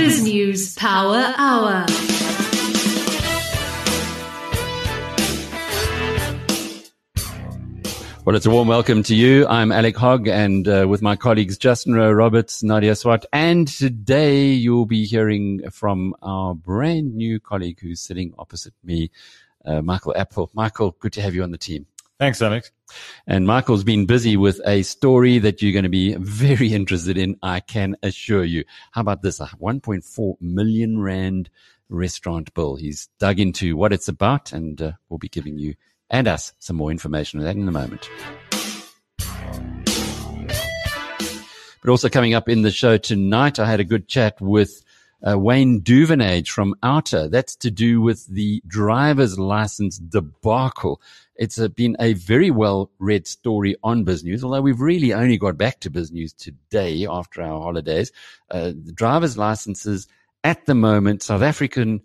Biz News Power Hour. Well, it's a warm welcome to you. I'm Alec Hogg and uh, with my colleagues Justin Rowe Roberts, Nadia Swart, And today you'll be hearing from our brand new colleague who's sitting opposite me, uh, Michael Appel. Michael, good to have you on the team. Thanks, Alex. And Michael's been busy with a story that you're going to be very interested in, I can assure you. How about this? A 1.4 million rand restaurant bill. He's dug into what it's about and uh, we'll be giving you and us some more information on that in a moment. But also coming up in the show tonight, I had a good chat with uh, Wayne Duvenage from OUTA. That's to do with the driver's license debacle. It's a, been a very well read story on BizNews, although we've really only got back to BizNews today after our holidays. Uh, the driver's licenses at the moment, South African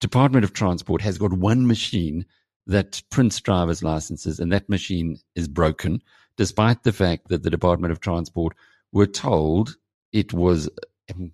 Department of Transport has got one machine that prints driver's licenses and that machine is broken, despite the fact that the Department of Transport were told it was um,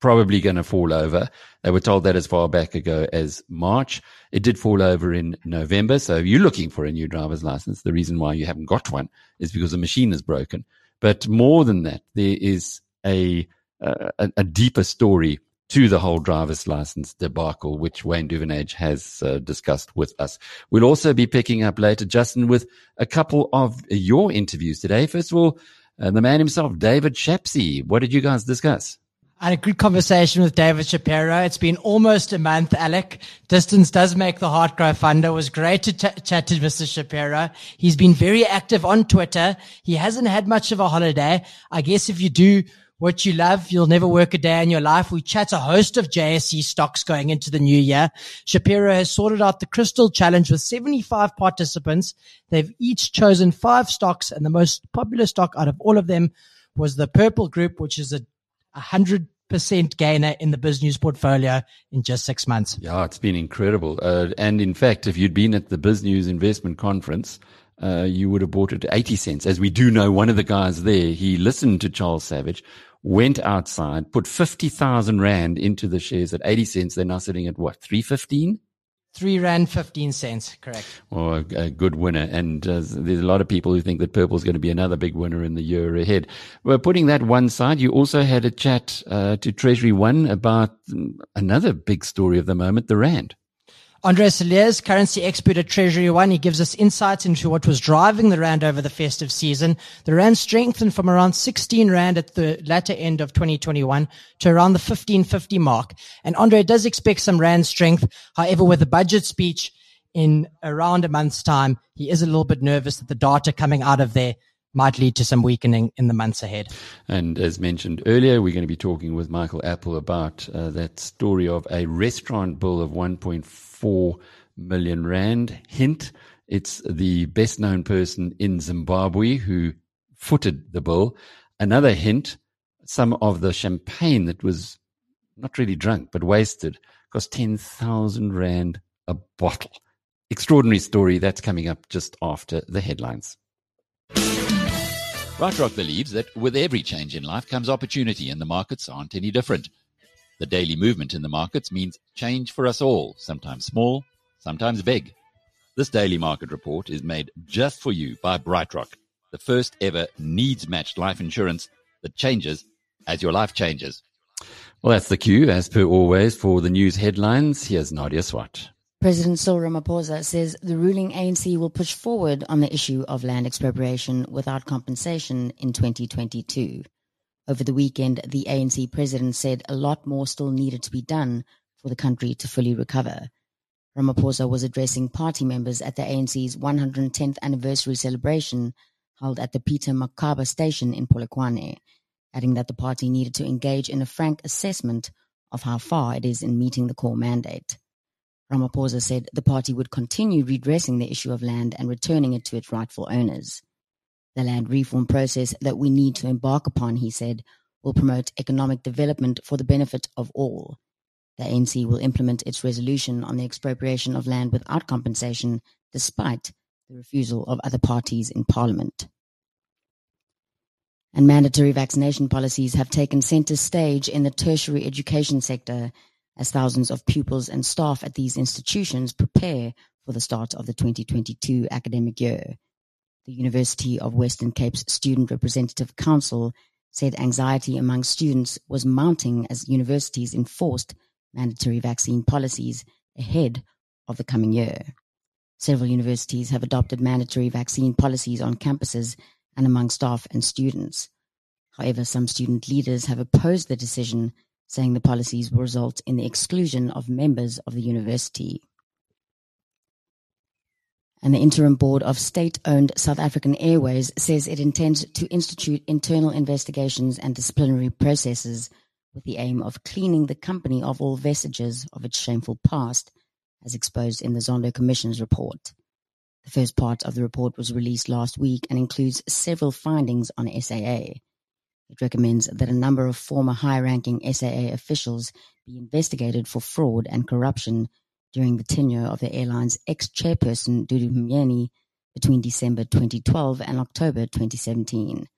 probably going to fall over. They were told that as far back ago as March. It did fall over in November. So if you're looking for a new driver's license, the reason why you haven't got one is because the machine is broken. But more than that, there is a, a, a deeper story to the whole driver's license debacle, which Wayne Duvenage has uh, discussed with us. We'll also be picking up later, Justin, with a couple of your interviews today. First of all, uh, the man himself, David Shapiro. What did you guys discuss? Had a good conversation with David Shapiro. It's been almost a month, Alec. Distance does make the heart grow fonder. It was great to ch- chat to Mr. Shapiro. He's been very active on Twitter. He hasn't had much of a holiday. I guess if you do what you love. You'll never work a day in your life. We chat a host of JSE stocks going into the new year. Shapiro has sorted out the Crystal Challenge with 75 participants. They've each chosen five stocks and the most popular stock out of all of them was the Purple Group, which is a hundred percent gainer in the BizNews portfolio in just six months. Yeah, it's been incredible. Uh, and in fact, if you'd been at the BizNews investment conference, uh, you would have bought it at 80 cents. As we do know, one of the guys there, he listened to Charles Savage, went outside, put 50,000 Rand into the shares at 80 cents. They're now sitting at what, 315? Three rand fifteen cents, correct. Well, a, a good winner, and uh, there's a lot of people who think that purple is going to be another big winner in the year ahead. Well, putting that one side, you also had a chat uh, to Treasury One about another big story of the moment, the rand. Andre Cilliers, currency expert at Treasury One, he gives us insights into what was driving the rand over the festive season. The rand strengthened from around 16 rand at the latter end of 2021 to around the 1550 mark. And Andre does expect some rand strength. However, with the budget speech in around a month's time, he is a little bit nervous that the data coming out of there might lead to some weakening in the months ahead. And as mentioned earlier, we're going to be talking with Michael Appel about uh, that story of a restaurant bill of 1.4 million rand. Hint, it's the best known person in Zimbabwe who footed the bill. Another hint, some of the champagne that was not really drunk, but wasted cost 10,000 rand a bottle. Extraordinary story. That's coming up just after the headlines. BrightRock believes that with every change in life comes opportunity, and the markets aren't any different. The daily movement in the markets means change for us all, sometimes small, sometimes big. This daily market report is made just for you by BrightRock, the first ever needs matched life insurance that changes as your life changes. Well, that's the cue, as per always, for the news headlines. Here's Nadia Swart. President Cyril Ramaphosa says the ruling ANC will push forward on the issue of land expropriation without compensation in 2022. Over the weekend, the ANC president said a lot more still needed to be done for the country to fully recover. Ramaphosa was addressing party members at the ANC's 110th anniversary celebration held at the Peter Mokaba stadium in Polokwane, adding that the party needed to engage in a frank assessment of how far it is in meeting the core mandate. Ramaphosa said the party would continue redressing the issue of land and returning it to its rightful owners. The land reform process that we need to embark upon, he said, will promote economic development for the benefit of all. The ANC will implement its resolution on the expropriation of land without compensation, despite the refusal of other parties in parliament. And mandatory vaccination policies have taken center stage in the tertiary education sector as thousands of pupils and staff at these institutions prepare for the start of the 2022 academic year. The University of Western Cape's Student Representative Council said anxiety among students was mounting as universities enforced mandatory vaccine policies ahead of the coming year. Several universities have adopted mandatory vaccine policies on campuses and among staff and students. However, some student leaders have opposed the decision, saying the policies will result in the exclusion of members of the university. And the interim board of state owned South African Airways says it intends to institute internal investigations and disciplinary processes with the aim of cleaning the company of all vestiges of its shameful past, as exposed in the Zondo Commission's report. The first part of the report was released last week and includes several findings on SAA. It recommends that a number of former high ranking SAA officials be investigated for fraud and corruption during the tenure of the airline's ex chairperson, Dudu Myeni, between December 2012 and October 2017.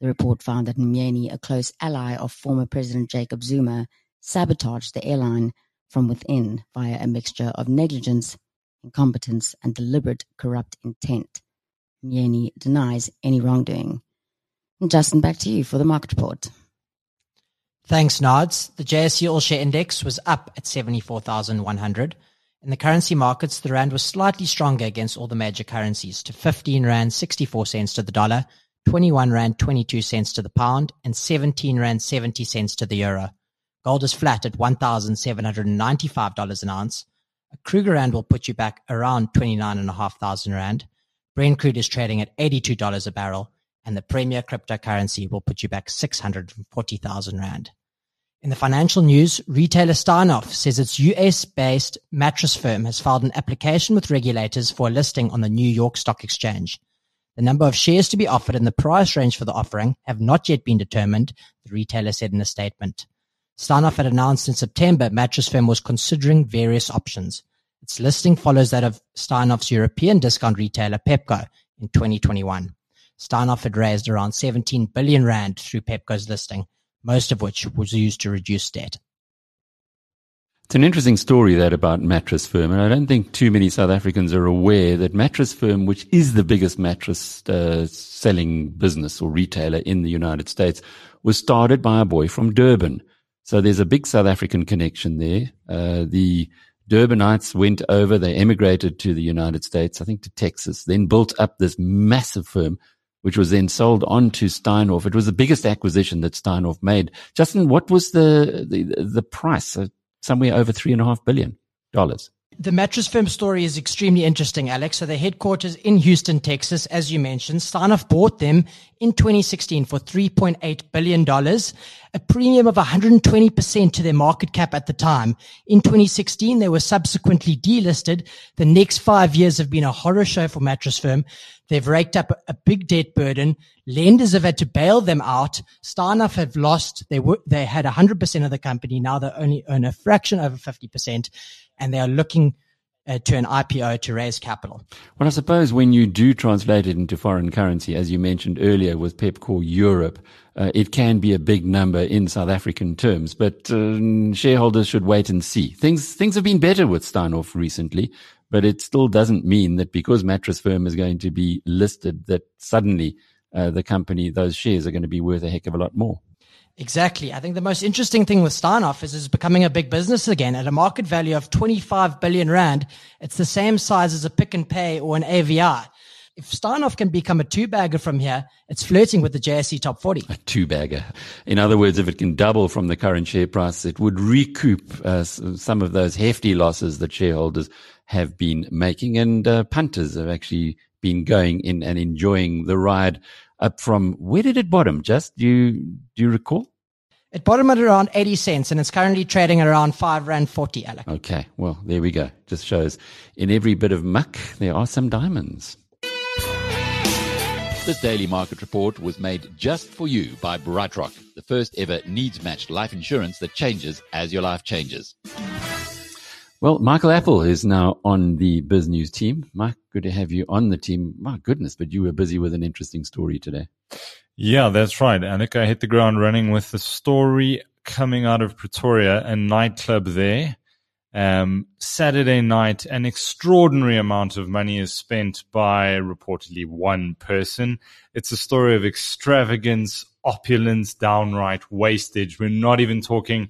The report found that Myeni, a close ally of former President Jacob Zuma, sabotaged the airline from within via a mixture of negligence, incompetence, and deliberate corrupt intent. Myeni denies any wrongdoing. Justin, back to you for the market report. Thanks, Nods. The JSE All Share Index was up at 74,100. In the currency markets, the rand was slightly stronger against all the major currencies to 15 rand 64 cents to the dollar, 21 rand 22 cents to the pound, and 17 rand 70 cents to the euro. Gold is flat at $1,795 an ounce. A Kruger rand will put you back around 29,500 rand. Brent crude is trading at $82 a barrel, and the premier cryptocurrency will put you back 640,000 rand. In the financial news, retailer Steinhoff says its US-based mattress firm has filed an application with regulators for a listing on the New York Stock Exchange. The number of shares to be offered and the price range for the offering have not yet been determined, the retailer said in a statement. Steinhoff had announced in September mattress firm was considering various options. Its listing follows that of Steinhoff's European discount retailer Pepco in 2021. Steinhoff had raised around 17 billion rand through Pepco's listing, most of which was used to reduce debt. It's an interesting story that about Mattress Firm, and I don't think too many South Africans are aware that Mattress Firm, which is the biggest mattress uh, selling business or retailer in the United States, was started by a boy from Durban. So there's a big South African connection there. Uh, the Durbanites went over, they emigrated to the United States, I think to Texas, then built up this massive firm, which was then sold on to Steinhoff. It was the biggest acquisition that Steinhoff made. Justin, what was the, the, the price? Uh, somewhere over three and a half billion dollars. The mattress firm story is extremely interesting, Alex. So the headquarters in Houston, Texas, as you mentioned, Steinhoff bought them in 2016 for $3.8 billion, a premium of 120% to their market cap at the time. In 2016, they were subsequently delisted. The next five years have been a horror show for mattress firm. They've raked up a big debt burden. Lenders have had to bail them out. Steinhoff have lost. They were, they had 100% of the company. Now they only own a fraction over 50% and they are looking uh, to an IPO to raise capital. Well, I suppose when you do translate it into foreign currency, as you mentioned earlier with Pepco Europe, uh, it can be a big number in South African terms, but uh, shareholders should wait and see. Things things have been better with Steinhoff recently, but it still doesn't mean that because Mattress Firm is going to be listed, that suddenly uh, the company, those shares are going to be worth a heck of a lot more. Exactly. I think the most interesting thing with Steinhoff is it's becoming a big business again at a market value of 25 billion rand. It's the same size as a Pick and Pay or an AVI. If Steinhoff can become a two bagger from here, it's flirting with the JSE top 40. A two bagger. In other words, if it can double from the current share price, it would recoup uh, some of those hefty losses that shareholders have been making. And uh, punters have actually been going in and enjoying the ride up from where did it bottom? Just do you do you recall? It bottomed at around 80 cents and it's currently trading around 5 Rand 40, Alec. Okay, well, there we go. Just shows in every bit of muck, there are some diamonds. This daily market report was made just for you by BrightRock, the first ever needs matched life insurance that changes as your life changes. Well, Michael Appel is now on the Biz News team. Mike, good to have you on the team. My goodness, but you were busy with an interesting story today. Yeah, that's right. Annika hit the ground running with the story coming out of Pretoria, a nightclub there. Um, Saturday night, an extraordinary amount of money is spent by reportedly one person. It's a story of extravagance, opulence, downright wastage. We're not even talking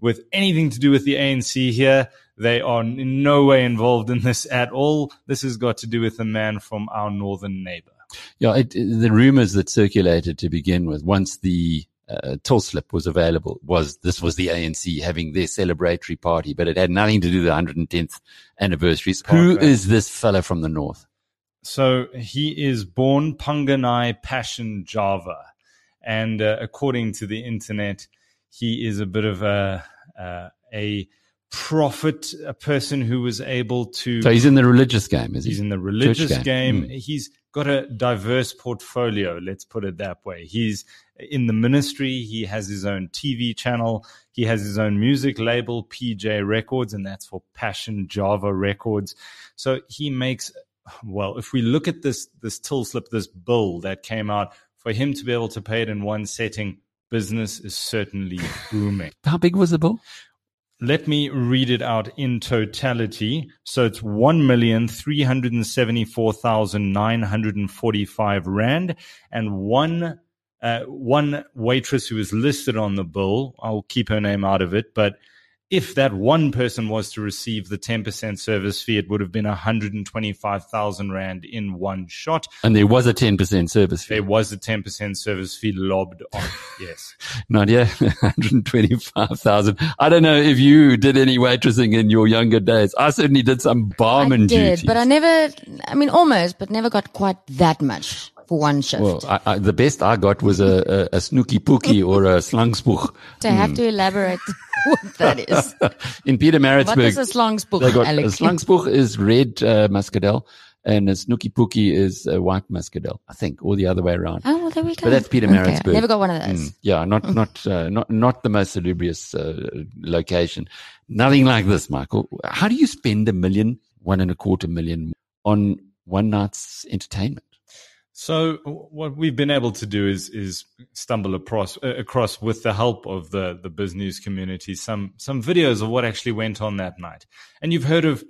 with anything to do with the ANC here. They are in no way involved in this at all. This has got to do with a man from our northern neighbor. Yeah, it, the rumors that circulated to begin with, once the uh, till slip was available, was this was the ANC having their celebratory party, but it had nothing to do with the 110th anniversary. Who Okay. is this fella from the north? So he is born Panganai Passion Java. And uh, according to the internet, he is a bit of a, uh, a prophet, a person who was able to. So he's in the religious game, is he? He's in the religious game. game. Mm. He's got a diverse portfolio, let's put it that way. He's in the ministry. He has his own TV channel. He has his own music label, PJ Records, and that's for Passion Java Records. So he makes, well, if we look at this, this till slip, this bill that came out, for him to be able to pay it in one setting, business is certainly booming. How big was the bill? Let me read it out in totality. So it's one million three hundred and seventy-four thousand nine hundred and forty-five rand, and one uh, one waitress who is listed on the bill. I'll keep her name out of it, but if that one person was to receive the ten percent service fee, it would have been one hundred and twenty-five thousand rand in one shot. And there was a 10% service fee. There was a ten percent service fee lobbed on. yes. Nadia, 125,000. I don't know if you did any waitressing in your younger days. I certainly did some barman I did, duties. but I never, I mean, almost, but never got quite that much for one shift. well, I, I, the best I got was a, a, a snooky pookie or a slangspook. to have to elaborate what that is. In Peter What Maritzburg, is a slangspook, they got a Alex? is red uh, muscadel and a snooky pookie is uh, white muscadel, I think, or the other way around. Oh, well, there we go. But that's Peter Okay, Maritzburg. Never got one of those. Mm, yeah, not not uh, not not the most salubrious uh, location. Nothing like this, Michael. How do you spend a million, one and a quarter million on one night's entertainment? So what we've been able to do is is stumble across uh, across with the help of the the biz news community some some videos of what actually went on that night. And you've heard of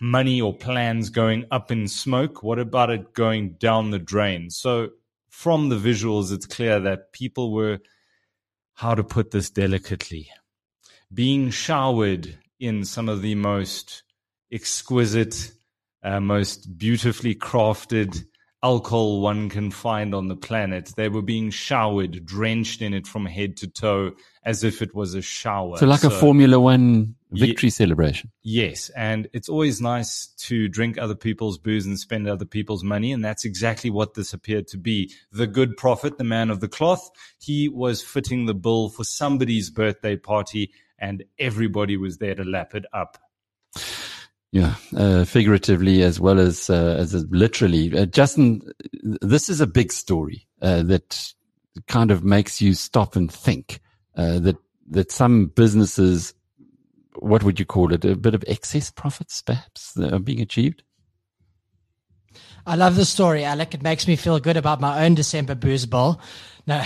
money or plans going up in smoke. What about it going down the drain? So from the visuals, it's clear that people were how to put this delicately being showered in some of the most exquisite, uh, most beautifully crafted alcohol one can find on the planet. They were being showered, drenched in it from head to toe, as if it was a shower. So like a Formula One victory celebration. Yes, and it's always nice to drink other people's booze and spend other people's money, and that's exactly what this appeared to be. The good prophet, the man of the cloth, he was fitting the bill for somebody's birthday party, and everybody was there to lap it up. Yeah, uh, figuratively as well as uh, as literally. Uh, Justin, this is a big story uh, that kind of makes you stop and think uh, that that some businesses, what would you call it, a bit of excess profits perhaps that are being achieved. I love the story, Alec. It makes me feel good about my own December booze bowl. No,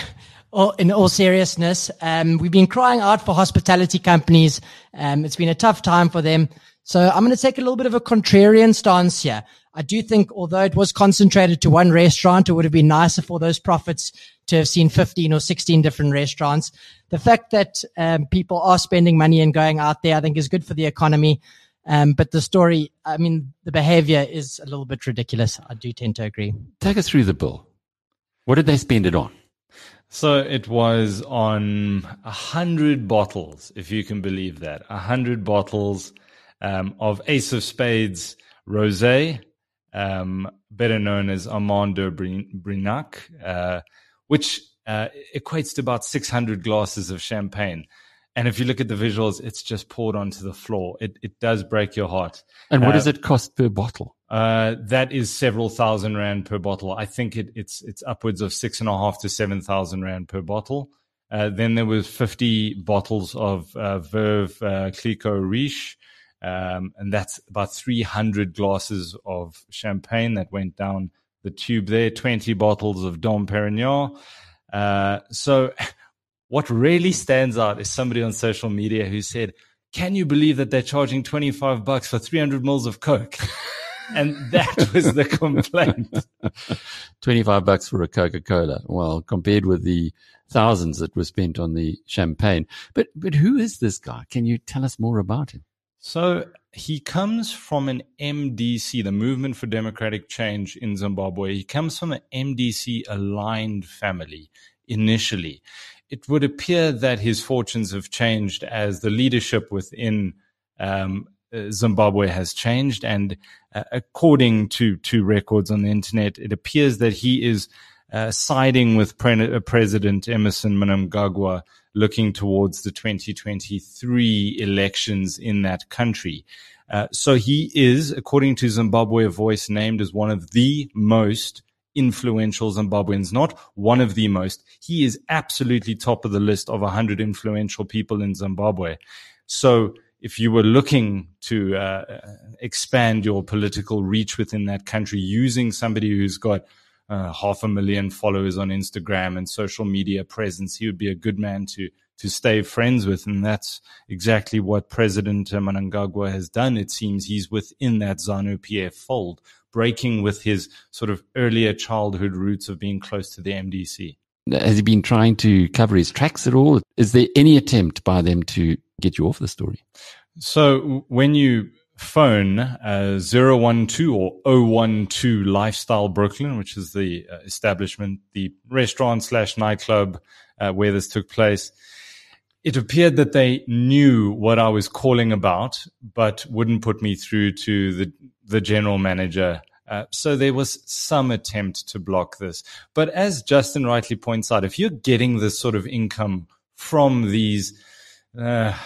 all, in all seriousness, um, we've been crying out for hospitality companies. Um, it's been a tough time for them. So I'm going to take a little bit of a contrarian stance here. I do think, although it was concentrated to one restaurant, it would have been nicer for those profits to have seen 15 or 16 different restaurants. The fact that um, people are spending money and going out there, I think, is good for the economy. Um, but the story, I mean, the behavior is a little bit ridiculous. I do tend to agree. Take us through the bill. What did they spend it on? So it was on a hundred bottles, if you can believe that, a hundred bottles um, of Ace of Spades rosé, um, better known as Armand de Brignac, uh, which uh, equates to about 600 glasses of champagne. And if you look at the visuals, it's just poured onto the floor. It, it does break your heart. And what Uh, does it cost per bottle? Uh, that is several thousand rand per bottle. I think it, it's it's upwards of six and a half to seven thousand rand per bottle. Uh, then there was fifty bottles of uh, Veuve uh, Clicquot Riche, um, and that's about three hundred glasses of champagne that went down the tube there, 20 bottles of Dom Perignon. Uh, so what really stands out is somebody on social media who said, can you believe that they're charging 25 bucks for 300 mils of Coke? and that was the complaint. 25 bucks for a Coca-Cola. Well, compared with the thousands that were spent on the champagne. But, but who is this guy? Can you tell us more about him? So he comes from an MDC, the Movement for Democratic Change in Zimbabwe. He comes from an MDC aligned family initially. It would appear that his fortunes have changed as the leadership within um, uh, Zimbabwe has changed. And uh, according to, to records on the internet, it appears that he is uh, siding with Pre- uh, President Emmerson Mnangagwa looking towards the 2023 elections in that country. Uh, so he is, according to Zimbabwe Voice, named as one of the most influential Zimbabweans, not one of the most. He is absolutely top of the list of 100 influential people in Zimbabwe. So if you were looking to uh, expand your political reach within that country using somebody who's got uh, half a million followers on Instagram and social media presence, he would be a good man to to stay friends with, and that's exactly what President Mnangagwa has done. It seems he's within that ZANU PF fold, breaking with his sort of earlier childhood roots of being close to the MDC. Has he been trying to cover his tracks at all? Is there any attempt by them to get you off the story? So when you phone uh, 012 or 012 Lifestyle Brooklyn, which is the uh, establishment, the restaurant slash nightclub uh, where this took place, it appeared that they knew what I was calling about, but wouldn't put me through to the, the general manager. Uh, so there was some attempt to block this. But as Justin rightly points out, if you're getting this sort of income from these, uh,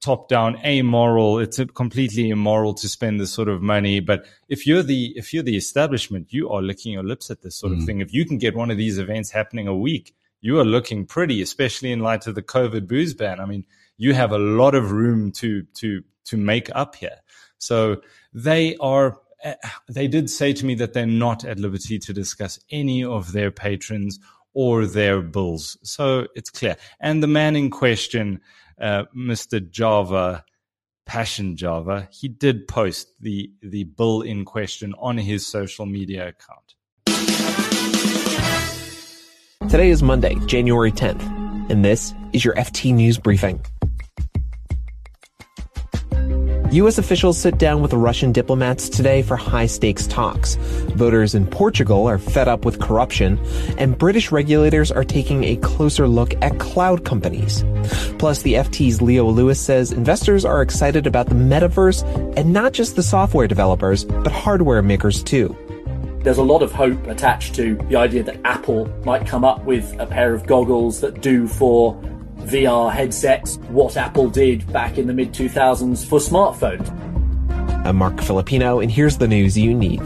top down amoral. It's completely immoral to spend this sort of money. But if you're the if you're the establishment you are licking your lips at this sort mm. of thing. If you can get one of these events happening a week you are looking pretty especially in light of the covid booze ban. I mean you have a lot of room to to to make up here. So they are eh, they did say to me that they're not at liberty to discuss any of their patrons or their bills. So it's clear. And the man in question uh, Mr. Java, Passion Java, he did post the, the bill in question on his social media account. Today is Monday, January 10th, and this is your FT News Briefing. U.S. officials sit down with Russian diplomats today for high stakes talks. Voters in Portugal are fed up with corruption, and British regulators are taking a closer look at cloud companies. Plus, the FT's Leo Lewis says investors are excited about the metaverse and not just the software developers, but hardware makers too. There's a lot of hope attached to the idea that Apple might come up with a pair of goggles that do for VR headsets, what Apple did back in the mid 2000s for smartphones. I'm Marc Filippino, and here's the news you need.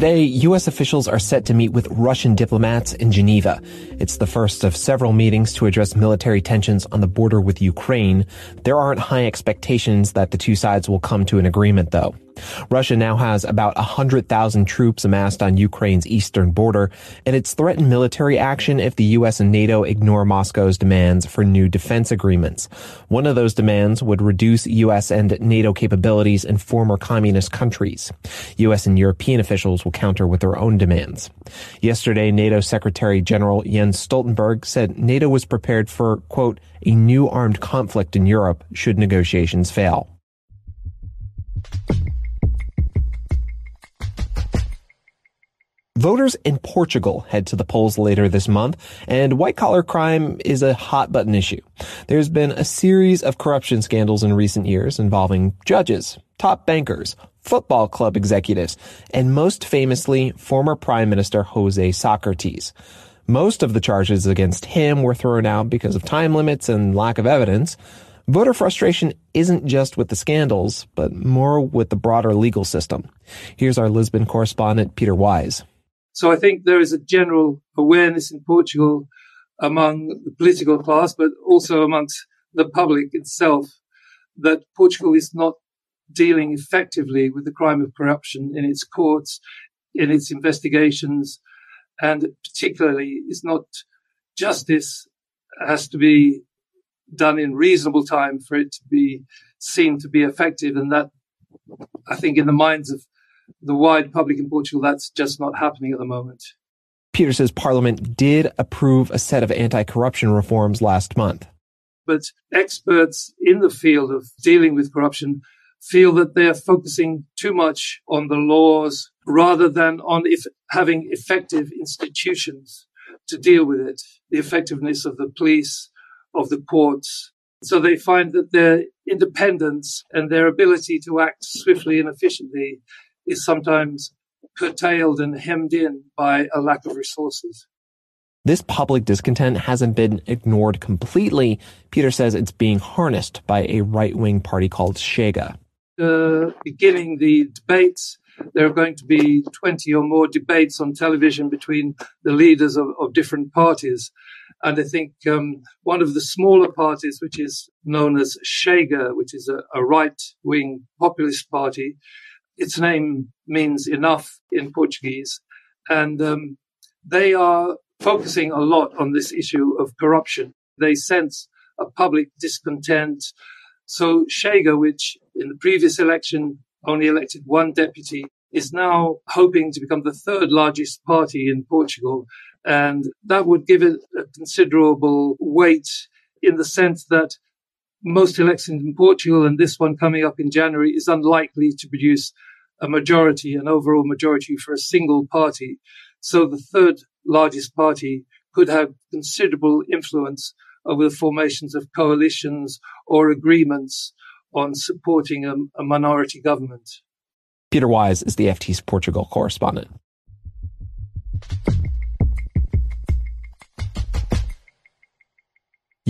Today, U.S. officials are set to meet with Russian diplomats in Geneva. It's the first of several meetings to address military tensions on the border with Ukraine. There aren't high expectations that the two sides will come to an agreement, though. Russia now has about 100,000 troops amassed on Ukraine's eastern border, and it's threatened military action if the U.S. and NATO ignore Moscow's demands for new defense agreements. One of those demands would reduce U.S. and NATO capabilities in former communist countries. U.S. and European officials will counter with their own demands. Yesterday, NATO Secretary General Jens Stoltenberg said NATO was prepared for, quote, a new armed conflict in Europe should negotiations fail. Voters in Portugal head to the polls later this month, and white collar crime is a hot button issue. There's been a series of corruption scandals in recent years involving judges, top bankers, football club executives, and most famously, former Prime Minister Jose Socrates. Most of the charges against him were thrown out because of time limits and lack of evidence. Voter frustration isn't just with the scandals, but more with the broader legal system. Here's our Lisbon correspondent, Peter Wise. So I think there is a general awareness in Portugal among the political class, but also amongst the public itself that Portugal is not dealing effectively with the crime of corruption in its courts, in its investigations, and particularly is not justice has to be done in reasonable time for it to be seen to be effective. And that, I think, in the minds of the wide public in Portugal, that's just not happening at the moment. Peter says Parliament did approve a set of anti corruption reforms last month. But experts in the field of dealing with corruption feel that they're focusing too much on the laws rather than on if having effective institutions to deal with it, the effectiveness of the police, of the courts. So they find that their independence and their ability to act swiftly and efficiently is sometimes curtailed and hemmed in by a lack of resources. This public discontent hasn't been ignored completely. Peter says it's being harnessed by a right wing party called Chega. Uh, beginning the debates, there are going to be 20 or more debates on television between the leaders of, of different parties. And I think um, one of the smaller parties, which is known as Chega, which is a, a right wing populist party, its name means enough in Portuguese. And um, they are focusing a lot on this issue of corruption. They sense a public discontent. So Chega, which in the previous election only elected one deputy, is now hoping to become the third largest party in Portugal. And that would give it a considerable weight in the sense that most elections in Portugal and this one coming up in January is unlikely to produce a majority, an overall majority for a single party. So the third largest party could have considerable influence over the formations of coalitions or agreements on supporting a, a minority government. Peter Wise is the FT's Portugal correspondent.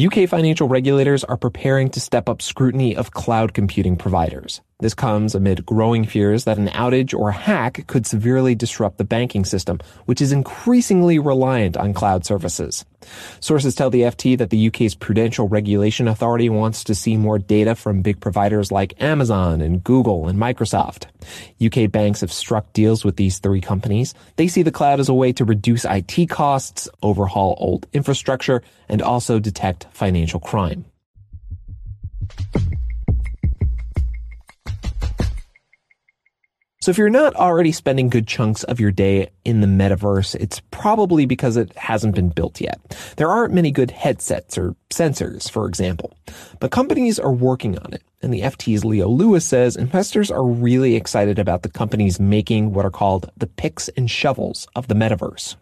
UK financial regulators are preparing to step up scrutiny of cloud computing providers. This comes amid growing fears that an outage or hack could severely disrupt the banking system, which is increasingly reliant on cloud services. Sources tell the FT that the UK's Prudential Regulation Authority wants to see more data from big providers like Amazon and Google and Microsoft. UK banks have struck deals with these three companies. They see the cloud as a way to reduce IT costs, overhaul old infrastructure, and also detect financial crime. So if you're not already spending good chunks of your day in the metaverse, it's probably because it hasn't been built yet. There aren't many good headsets or sensors, for example. But companies are working on it. And the FT's Leo Lewis says investors are really excited about the companies making what are called the picks and shovels of the metaverse.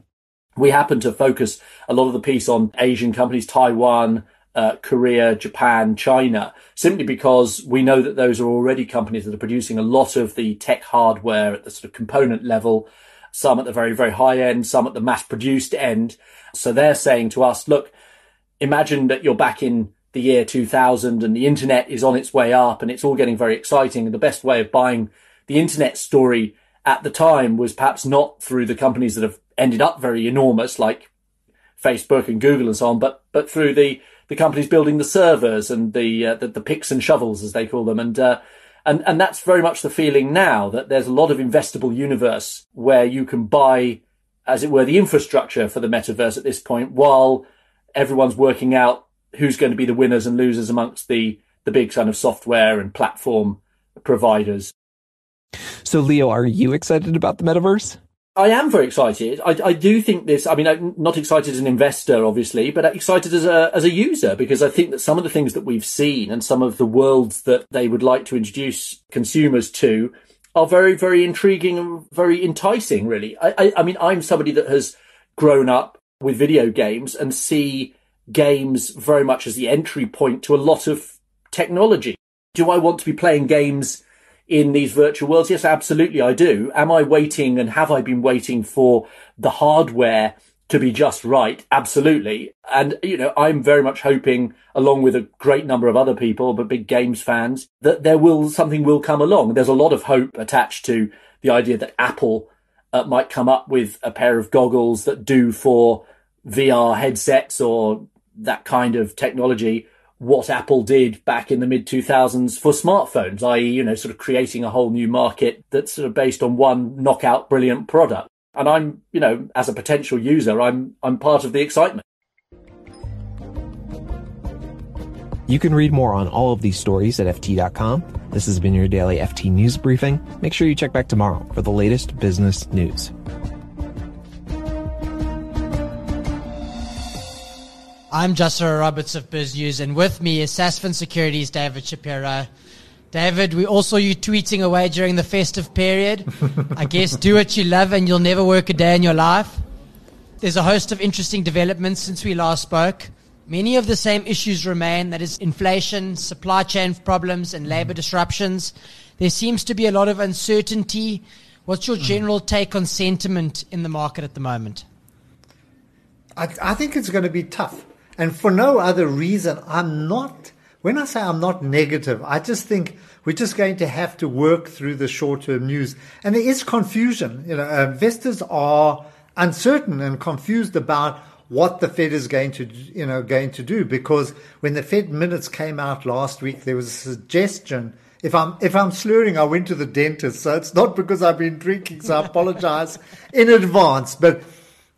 We happen to focus a lot of the piece on Asian companies, Taiwan, uh, Korea, Japan, China, simply because we know that those are already companies that are producing a lot of the tech hardware at the sort of component level, some at the very, very high end, some at the mass produced end. So they're saying to us, look, imagine that you're back in the year 2000 and the internet is on its way up and it's all getting very exciting. And the best way of buying the internet story at the time was perhaps not through the companies that have ended up very enormous like Facebook and Google and so on, but, but through the the companies building the servers and the, uh, the, the picks and shovels as they call them, and uh, and and that's very much the feeling now that there's a lot of investable universe where you can buy, as it were, the infrastructure for the metaverse at this point, while everyone's working out who's going to be the winners and losers amongst the the big kind of software and platform providers. So, Leo, are you excited about the metaverse? I am very excited. I, I, do think this. I mean, I'm not excited as an investor, obviously, but excited as a as a user because I think that some of the things that we've seen and some of the worlds that they would like to introduce consumers to are very, very intriguing and very enticing. Really, I, I, I mean, I'm somebody that has grown up with video games and see games very much as the entry point to a lot of technology. Do I want to be playing games? In these virtual worlds? Yes, absolutely, I do. Am I waiting and have I been waiting for the hardware to be just right? Absolutely. And, you know, I'm very much hoping, along with a great number of other people, but big games fans, that there will, something will come along. There's a lot of hope attached to the idea that Apple uh, might come up with a pair of goggles that do for VR headsets or that kind of technology what Apple did back in the mid 2000s for smartphones, i.e., you know, sort of creating a whole new market that's sort of based on one knockout brilliant product. And I'm, you know, as a potential user, I'm, I'm part of the excitement. You can read more on all of these stories at FT.com. This has been your daily FT News Briefing. Make sure you check back tomorrow for the latest business news. I'm Joshua Roberts of Biz News, and with me is Sasfin Securities' David Shapiro. David, we all saw you tweeting away during the festive period. I guess do what you love and you'll never work a day in your life. There's a host of interesting developments since we last spoke. Many of the same issues remain that is, inflation, supply chain problems, and labor disruptions. There seems to be a lot of uncertainty. What's your general take on sentiment in the market at the moment? I, I think it's going to be tough. And for no other reason, I'm not, when I say I'm not negative, I just think we're just going to have to work through the short term news. And there is confusion. You know, investors are uncertain and confused about what the Fed is going to, you know, going to do because when the Fed minutes came out last week, there was a suggestion. If I'm if I'm slurring, I went to the dentist, so it's not because I've been drinking. So I apologize in advance. But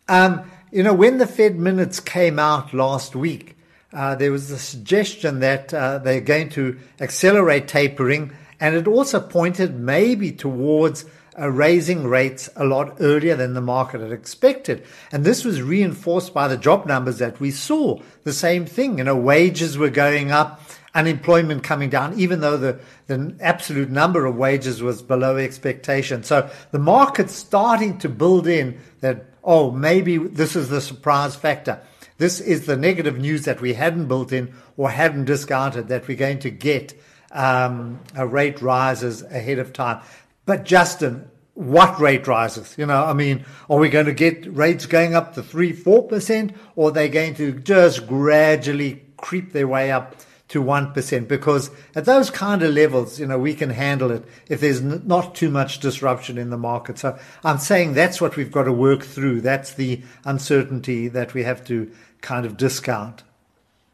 um, you know, when the Fed minutes came out last week, uh, there was a suggestion that uh, they're going to accelerate tapering, and it also pointed maybe towards uh, raising rates a lot earlier than the market had expected. And this was reinforced by the job numbers that we saw. The same thing, you know, wages were going up, unemployment coming down, even though the, the absolute number of wages was below expectation. So the market's starting to build in that oh, maybe this is the surprise factor. This is the negative news that we hadn't built in or hadn't discounted that we're going to get um, a rate rises ahead of time. But Justin, what rate rises? You know, I mean, are we going to get rates going up to three, four percent, or are they going to just gradually creep their way up to 1% because at those kind of levels, you know, we can handle it if there's n- not too much disruption in the market. So I'm saying that's what we've got to work through. That's the uncertainty that we have to kind of discount.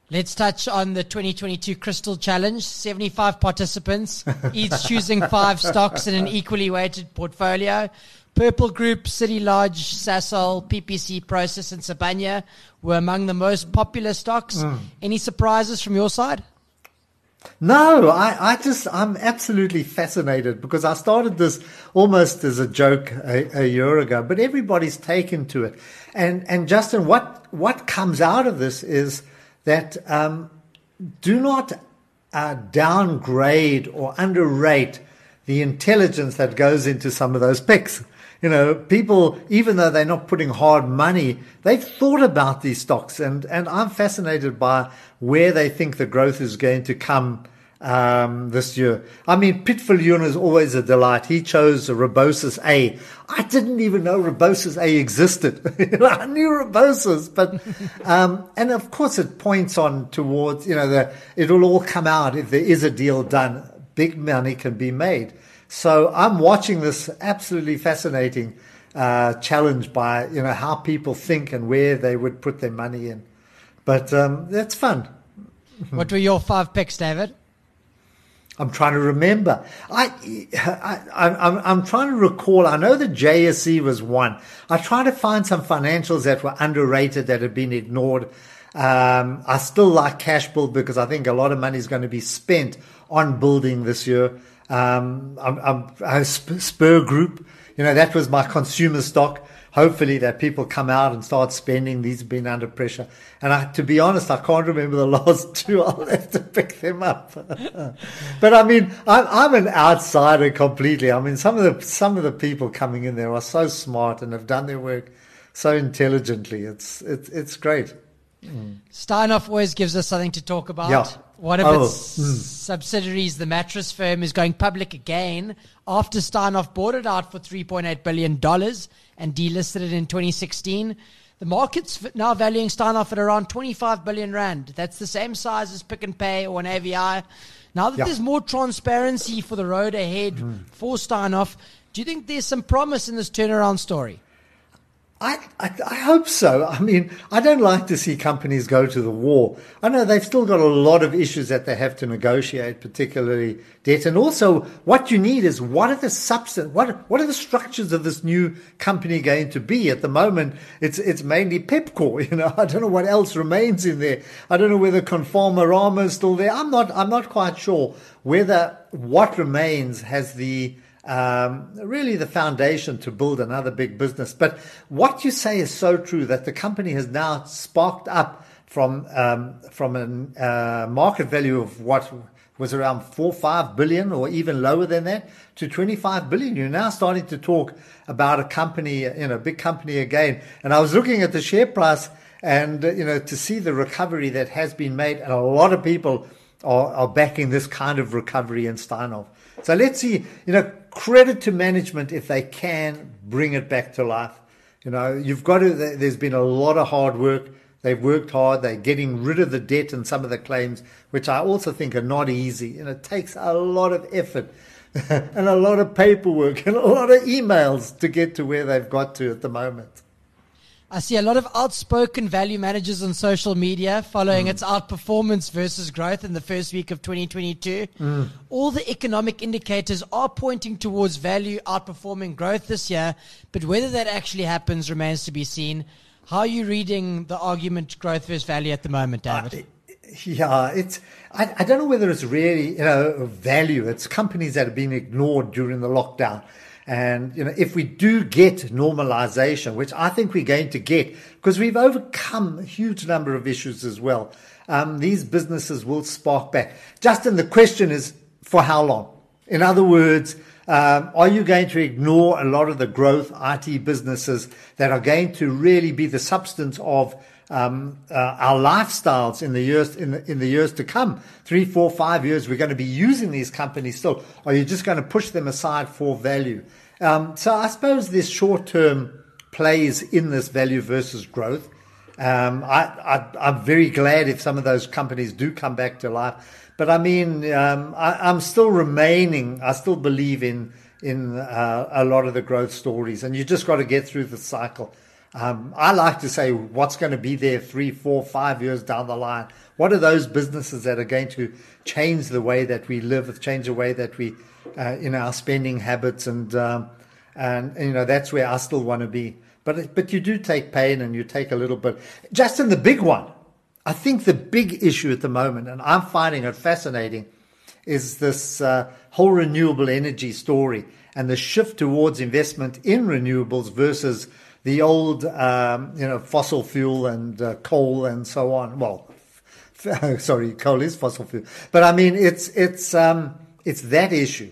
Let's touch on the 2022 Crystal Challenge. 75 participants, each choosing five stocks in an equally weighted portfolio. Purple Group, City Lodge, Sasol, PPC, Prosus, and Sibanye were among the most popular stocks. Mm. Any surprises from your side? No, I, I just, I'm absolutely fascinated because I started this almost as a joke a, a, year ago, but everybody's taken to it. And, and Justin, what, what comes out of this is that, um, do not uh, downgrade or underrate the intelligence that goes into some of those picks. You know, people, even though they're not putting hard money, they've thought about these stocks. And, and I'm fascinated by where they think the growth is going to come um, this year. I mean, Piet Viljoen is always a delight. He chose Rebosis A. I didn't even know Rebosis A existed. I knew Rebosis, but, um, and of course it points on towards, you know, the, it'll all come out if there is a deal done. Big money can be made. So I'm watching this absolutely fascinating uh, challenge by you know how people think and where they would put their money in. But um, that's fun. What were your five picks, David? I'm trying to remember. I, I, I'm, I'm trying to recall. I know the JSE was one. I tried to find some financials that were underrated that had been ignored. Um, I still like Cashbuild because I think a lot of money is going to be spent on building this year. Um, I'm, I'm, Spur Group, you know, that was my consumer stock. Hopefully that people come out and start spending. These have been under pressure. And I, to be honest, I can't remember the last two. I'll have to pick them up. but I mean, I'm, I'm an outsider completely. I mean, some of the, some of the people coming in there are so smart and have done their work so intelligently. It's, it's, it's great. Mm. Steinhoff always gives us something to talk about. Yeah. One of oh, its mm. subsidiaries, the mattress firm, is going public again after Steinhoff bought it out for $3.8 billion and delisted it in 2016. The market's now valuing Steinhoff at around 25 billion rand. That's the same size as Pick and Pay or an AVI. Now that yeah. there's more transparency for the road ahead mm. for Steinhoff, do you think there's some promise in this turnaround story? I, I, I, hope so. I mean, I don't like to see companies go to the war. I know they've still got a lot of issues that they have to negotiate, particularly debt. And also, what you need is what are the substance, what, what are the structures of this new company going to be? At the moment, it's, it's mainly Pepkor. You know, I don't know what else remains in there. I don't know whether Conforama is still there. I'm not, I'm not quite sure whether what remains has the, um, really the foundation to build another big business. But what you say is so true that the company has now sparked up from um, from a uh, market value of what was around four five billion or even lower than that to 25 billion you're now starting to talk about a company you know big company again and i was looking at the share price and you know to see the recovery that has been made and a lot of people are, are backing this kind of recovery in Steinhoff. So let's see, you know, credit to management if they can bring it back to life. You know, you've got to, there's been a lot of hard work. They've worked hard. They're getting rid of the debt and some of the claims, which I also think are not easy. And it takes a lot of effort and a lot of paperwork and a lot of emails to get to where they've got to at the moment. I see a lot of outspoken value managers on social media following mm. its outperformance versus growth in the first week of 2022. Mm. All the economic indicators are pointing towards value outperforming growth this year, but whether that actually happens remains to be seen. How are you reading the argument growth versus value at the moment, David? Uh, yeah, it's. I, I don't know whether it's really you know value. It's companies that have been ignored during the lockdown. And, you know, if we do get normalization, which I think we're going to get, because we've overcome a huge number of issues as well, um, these businesses will spark back. Justin, the question is for how long? In other words, um, are you going to ignore a lot of the growth IT businesses that are going to really be the substance of um, uh, our lifestyles in the years in the, in the years to come? Three, four, five years, we're going to be using these companies still. Are you just going to push them aside for value? Um, so I suppose this short term plays in this value versus growth. Um, I, am very glad if some of those companies do come back to life. But I mean, um, I, am still remaining, I still believe in, in uh, a lot of the growth stories. And you just got to get through the cycle. Um, I like to say what's going to be there three, four, five years down the line. What are those businesses that are going to change the way that we live, change the way that we uh, in our spending habits, and um, and you know that's where I still want to be. But but you do take pain and you take a little bit. Just in the big one, I think the big issue at the moment, and I'm finding it fascinating, is this uh, whole renewable energy story and the shift towards investment in renewables versus the old, um, you know, fossil fuel and uh, coal and so on. Well, sorry, coal is fossil fuel, but I mean it's it's um, it's that issue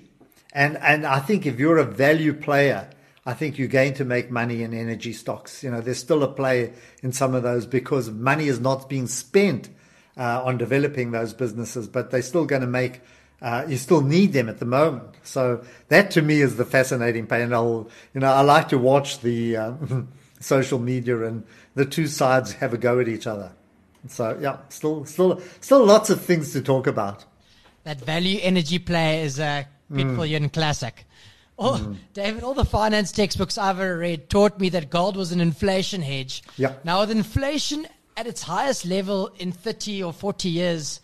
and and I think if you're a value player, I think you're going to make money in energy stocks. You know, there's still a play in some of those because money is not being spent uh, on developing those businesses, but they're still going to make. Uh, you still need them at the moment. So that to me is the fascinating panel. You know, I like to watch the uh, social media and the two sides have a go at each other. So yeah, still, still, still lots of things to talk about. That value energy play is a Pitfallian mm. classic. Oh, mm. David, all the finance textbooks I've ever read taught me that gold was an inflation hedge. Yeah. Now, with inflation at its highest level in 30 or 40 years,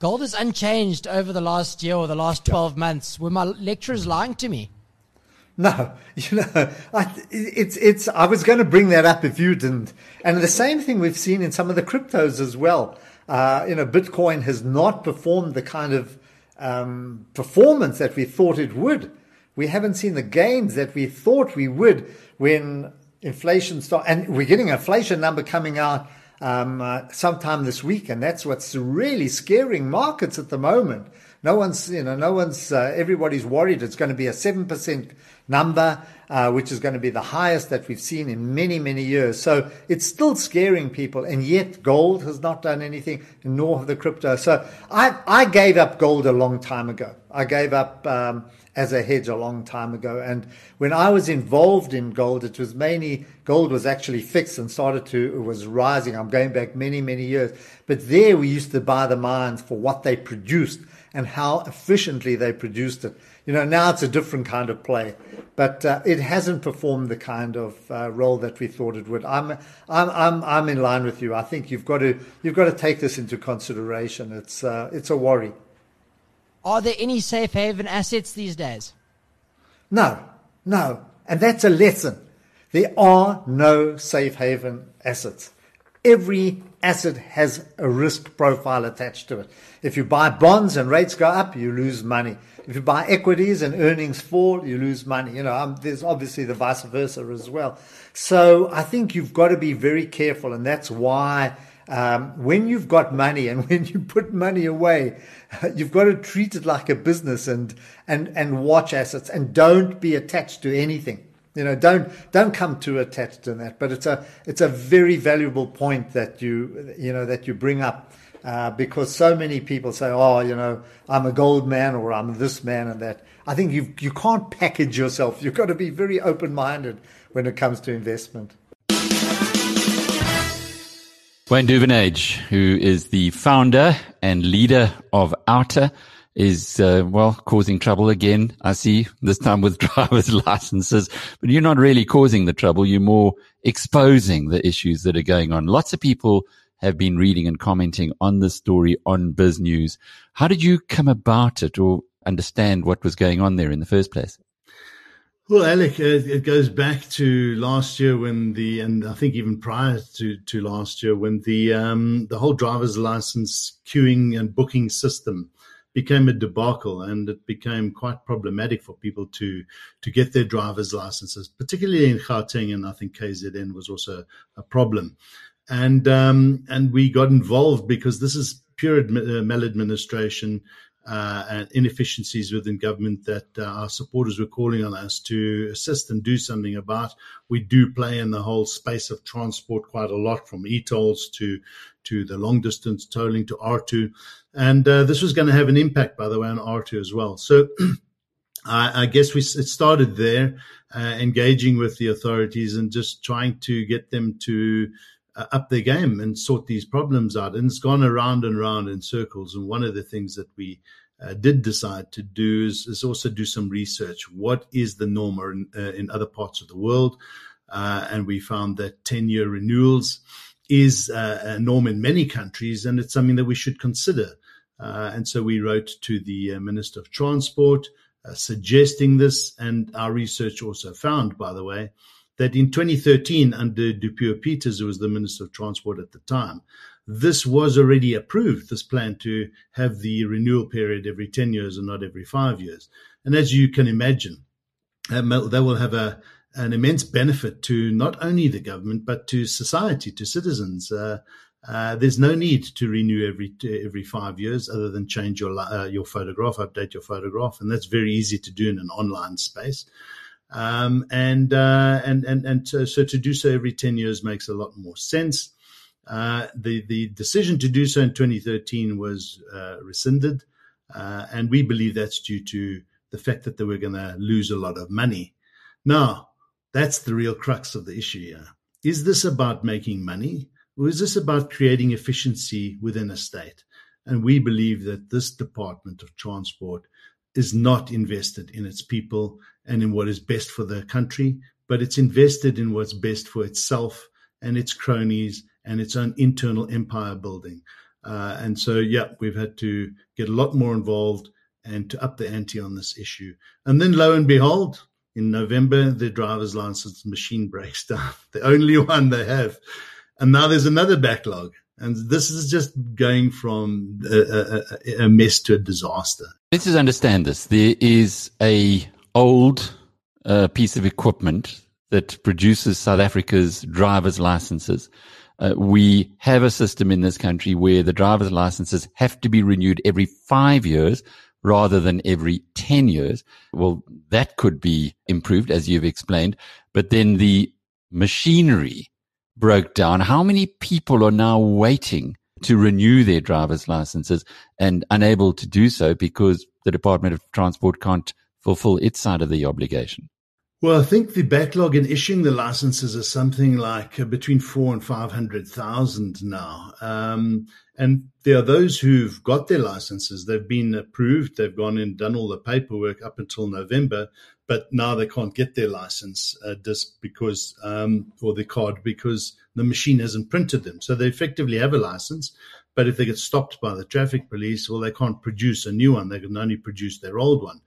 gold is unchanged over the last year or the last 12 yeah. months. Were my lecturers lying to me? No, you know, I, it's it's. I was going to bring that up if you didn't. And the same thing we've seen in some of the cryptos as well. Uh, you know, Bitcoin has not performed the kind of um, performance that we thought it would. We haven't seen the gains that we thought we would when inflation started. And we're getting an inflation number coming out um, uh, sometime this week, and that's what's really scaring markets at the moment. No one's, you know, no one's, uh, everybody's worried it's going to be a 7% number, uh, which is going to be the highest that we've seen in many, many years. So it's still scaring people. And yet gold has not done anything, nor have the crypto. So I, I gave up gold a long time ago. I gave up, um, as a hedge a long time ago. And when I was involved in gold, it was mainly gold was actually fixed and started to, it was rising. I'm going back many, many years. But there we used to buy the mines for what they produced and how efficiently they produced it. You know, now it's a different kind of play, but uh, it hasn't performed the kind of uh, role that we thought it would. I'm, I'm, I'm, I'm in line with you. I think you've got to, you've got to take this into consideration. It's, uh, it's a worry. Are there any safe haven assets these days? No, no. And that's a lesson. There are no safe haven assets. Every asset has a risk profile attached to it. If you buy bonds and rates go up, you lose money. If you buy equities and earnings fall, you lose money. You know, um, there's obviously the vice versa as well. So I think you've got to be very careful, and that's why um, when you've got money and when you put money away, you've got to treat it like a business and and and watch assets and don't be attached to anything. You know, don't don't come too attached to that. But it's a it's a very valuable point that you you know that you bring up uh, because so many people say, "Oh, you know, I'm a gold man or I'm this man and that." I think you you can't package yourself. You've got to be very open minded when it comes to investment. Wayne Duvenage, who is the founder and leader of OUTA, is, uh, well, causing trouble again. I see this time with driver's licenses, but you're not really causing the trouble. You're more exposing the issues that are going on. Lots of people have been reading and commenting on this story on Biz News. How did you come about it or understand what was going on there in the first place? Well, Alec, uh, it goes back to last year when the, and I think even prior to, to last year, when the um, the whole driver's license queuing and booking system became a debacle, and it became quite problematic for people to to get their driver's licenses, particularly in Gauteng, and I think KZN was also a problem. And um, and we got involved because this is pure uh, maladministration uh, and inefficiencies within government that uh, our supporters were calling on us to assist and do something about. We do play in the whole space of transport quite a lot, from e-tolls to to the long distance tolling to R2, and uh, this was going to have an impact, by the way, on R2 as well. So. I, I guess we it started there, uh, engaging with the authorities and just trying to get them to uh, up their game and sort these problems out. And it's gone around and around in circles. And one of the things that we uh, did decide to do is, is, also do some research. What is the norm in, uh, in other parts of the world? Uh, and we found that 10 year renewals is uh, a norm in many countries, and it's something that we should consider. Uh, and so we wrote to the Minister of Transport suggesting this. And our research also found, by the way, that in 2013, under Dipuo Peters, who was the Minister of Transport at the time, this was already approved, this plan to have the renewal period every 10 years and not every five years. And as you can imagine, that will have a, an immense benefit to not only the government, but to society, to citizens. Uh, uh, there's no need to renew every every five years, other than change your uh, your photograph, update your photograph, and that's very easy to do in an online space. Um, and, uh, and, and, and so, so, to do so every 10 years makes a lot more sense. Uh, the, the decision to do so in 2013 was uh, rescinded. And we believe that's due to the fact that they were going to lose a lot of money. Now, that's the real crux of the issue here. Is this about making money or is this about creating efficiency within a state? And we believe that this Department of Transport is not invested in its people and in what is best for the country, but it's invested in what's best for itself and its cronies and its own internal empire building. Uh, and so, yeah, we've had to get a lot more involved and to up the ante on this issue. And then, lo and behold, in November, the driver's license machine breaks down, the only one they have. And now there's another backlog. And this is just going from a, a, a mess to a disaster. Let's just understand this. There is a old uh, piece of equipment that produces South Africa's driver's licenses. Uh, we have a system in this country where the driver's licenses have to be renewed every five years rather than every 10 years. Well, that could be improved, as you've explained. But then the machinery broke down, how many people are now waiting to renew their driver's licenses and unable to do so because the Department of Transport can't fulfill its side of the obligation? Well, I think the backlog in issuing the licenses is something like uh, between four and five hundred thousand now, um, And there are those who've got their licenses. They've been approved. They've gone and done all the paperwork up until November, but now they can't get their license uh, disc because, um, or the card because the machine hasn't printed them. So they effectively have a license, but if they get stopped by the traffic police, well, they can't produce a new one. They can only produce their old one.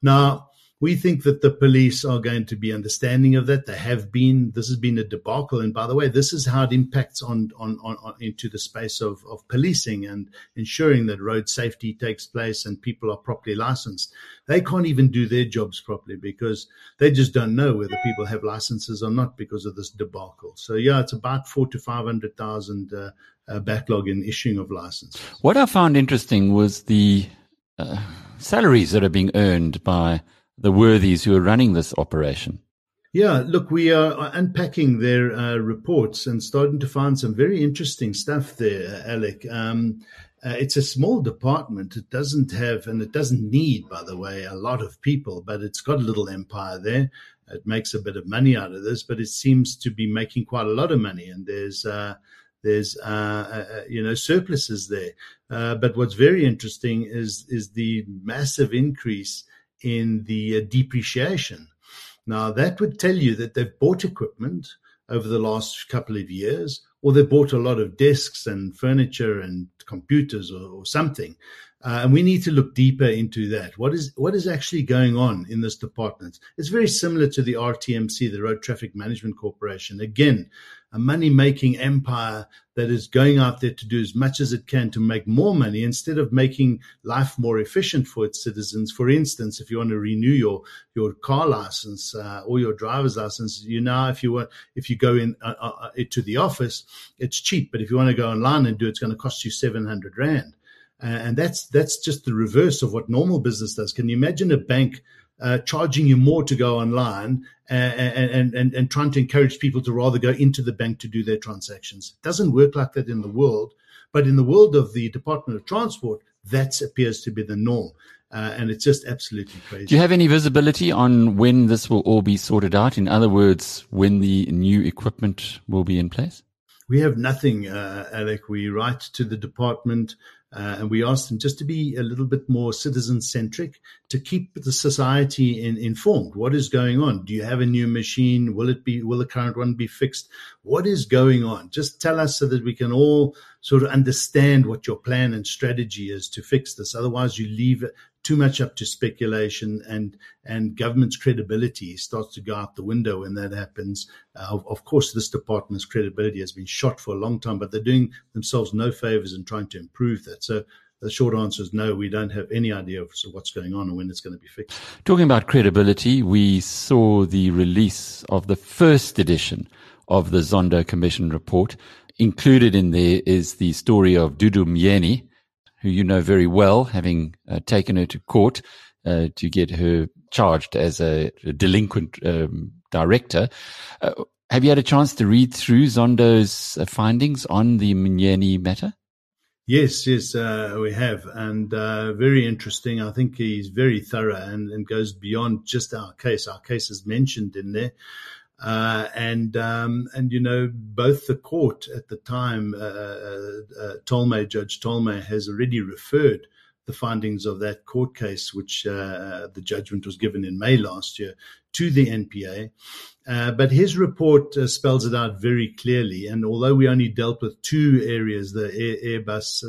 Now, we think that the police are going to be understanding of that. They have been. This has been a debacle. And by the way, this is how it impacts on, on, on, on, into the space of, of policing and ensuring that road safety takes place and people are properly licensed. They can't even do their jobs properly because they just don't know whether people have licenses or not because of this debacle. So yeah, it's about four to five hundred thousand uh, uh, backlog in issuing of licenses. What I found interesting was the uh, salaries that are being earned by the worthies who are running this operation? Yeah, look, we are unpacking their uh, reports and starting to find some very interesting stuff there, Alec. Um, uh, it's a small department. It doesn't have, and it doesn't need, by the way, a lot of people, but it's got a little empire there. It makes a bit of money out of this, but it seems to be making quite a lot of money. And there's, uh, there's, uh, uh, you know, surpluses there. Uh, but what's very interesting is is the massive increase in the uh, depreciation. Now, that would tell you that they've bought equipment over the last couple of years, or they bought a lot of desks and furniture and computers or, or something. Uh, and we need to look deeper into that. What is what is actually going on in this department? It's very similar to the RTMC, the Road Traffic Management Corporation. Again, a money making empire that is going out there to do as much as it can to make more money instead of making life more efficient for its citizens. For instance, if you want to renew your, your car license uh, or your driver's license, you now, if you want, if you go in uh, uh, uh to the office, it's cheap. But if you want to go online and do it, it's going to cost you 700 Rand. And that's, that's just the reverse of what normal business does. Can you imagine a bank uh, charging you more to go online and, and, and, and trying to encourage people to rather go into the bank to do their transactions. It doesn't work like that in the world, but in the world of the Department of Transport, that appears to be the norm. Uh, and it's just absolutely crazy. Do you have any visibility on when this will all be sorted out? In other words, when the new equipment will be in place? We have nothing, uh, Alec. We write to the department. Uh, and we asked them just to be a little bit more citizen centric to keep the society in, informed. What is going on? Do you have a new machine? Will it be, will the current one be fixed? What is going on? Just tell us so that we can all sort of understand what your plan and strategy is to fix this. Otherwise, you leave too much up to speculation and and government's credibility starts to go out the window when that happens. Uh, of, of, course, this department's credibility has been shot for a long time, but they're doing themselves no favors in trying to improve that. So the short answer is no, we don't have any idea of what's going on and when it's going to be fixed. Talking about credibility, we saw the release of the first edition of the Zondo Commission report. Included in there is the story of Dudu Myeni, who you know very well, having uh, taken her to court uh, to get her charged as a, a delinquent um, director. Uh, have you had a chance to read through Zondo's uh, findings on the Myeni matter? Yes, yes, uh, we have, and uh, very interesting. I think he's very thorough and, and goes beyond just our case. Our case is mentioned in there. Uh, and um, and you know both the court at the time, uh, uh, uh Tolmay Judge Tolmay has already referred the findings of that court case, which uh, the judgment was given in May last year, to the NPA. Uh, but his report spells it out very clearly. And although we only dealt with two areas, the Air, Airbus,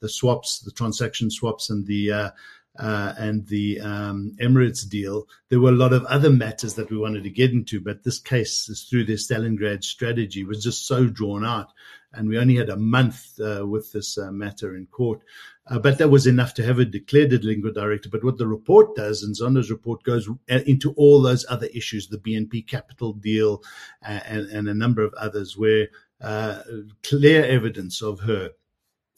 the swaps, the transaction swaps, and the uh, and the um, Emirates deal, there were a lot of other matters that we wanted to get into, but this case is through their Stalingrad strategy was just so drawn out, and we only had a month uh, with this uh, matter in court. Uh, but that was enough to have it declared a delinquent director. But what the report does, and Zondo's report goes uh, into all those other issues, the BNP Capital deal, uh, and, and a number of others, where clear evidence of her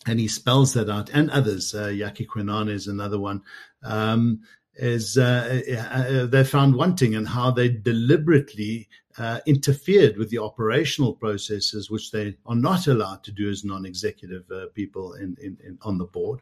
and he spells that out, and others. Uh, Yakhe Kwinana is another one. Um, is uh, uh, they found wanting and how they deliberately uh, interfered with the operational processes, which they are not allowed to do as non-executive uh, people in, in, in, on the board.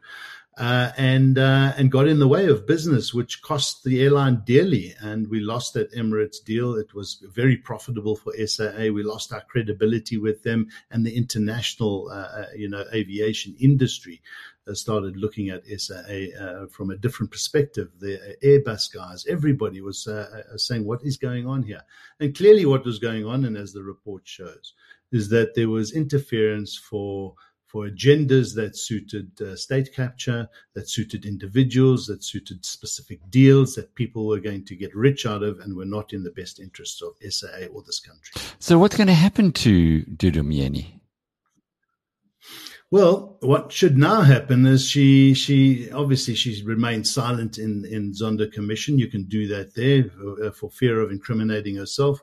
Uh, and uh, and got in the way of business, which cost the airline dearly. And we lost that Emirates deal. It was very profitable for SAA. We lost our credibility with them and the international, uh, uh you know, aviation industry uh, started looking at SAA uh, from a different perspective. The Airbus guys, everybody was saying, "What is going on here?" And clearly, what was going on, and as the report shows, is that there was interference for for agendas that suited uh, state capture, that suited individuals, that suited specific deals that people were going to get rich out of and were not in the best interests of SAA or this country. So, what's going to happen to Dudu Myeni? Well, what should now happen is she she obviously she's remained silent in in Zondo Commission. You can do that there uh, for fear of incriminating herself.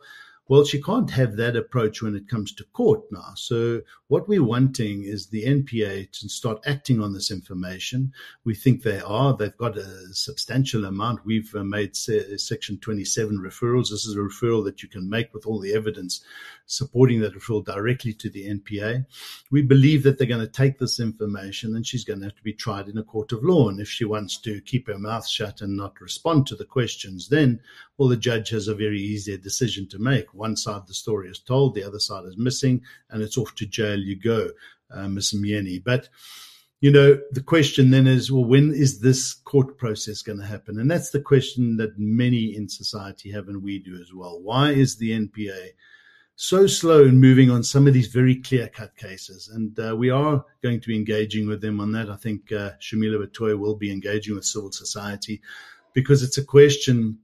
Well, she can't have that approach when it comes to court now. So, what we're wanting is the NPA to start acting on this information. We think they are. They've got a substantial amount. We've uh, made Section 27 referrals. This is a referral that you can make with all the evidence supporting that referral directly to the NPA. We believe that they're going to take this information and she's going to have to be tried in a court of law. And if she wants to keep her mouth shut and not respond to the questions, then, well, the judge has a very easy decision to make. One side of the story is told, the other side is missing, and it's off to jail you go, uh, Ms. Myeni. But you know, the question then is, well, when is this court process going to happen? And that's the question that many in society have, and we do as well. Why is the NPA so slow in moving on some of these very clear cut cases. And uh, we are going to be engaging with them on that. I think uh, Shamila Batohi will be engaging with civil society because it's a question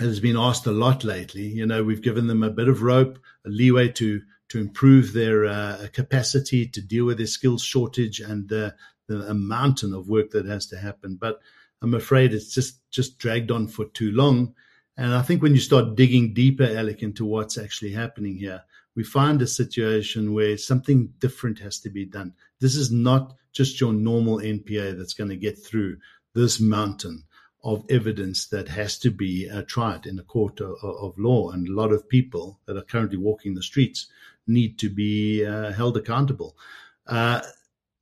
that has been asked a lot lately. You know, we've given them a bit of rope, a leeway to to improve their uh, capacity to deal with their skills shortage and the, the mountain of work that has to happen. But I'm afraid it's just just dragged on for too long. And I think when you start digging deeper, Alec, into what's actually happening here, we find a situation where something different has to be done. This is not just your normal NPA that's going to get through this mountain of evidence that has to be uh, tried in a court of, of, law. And a lot of people that are currently walking the streets need to be uh, held accountable. Uh,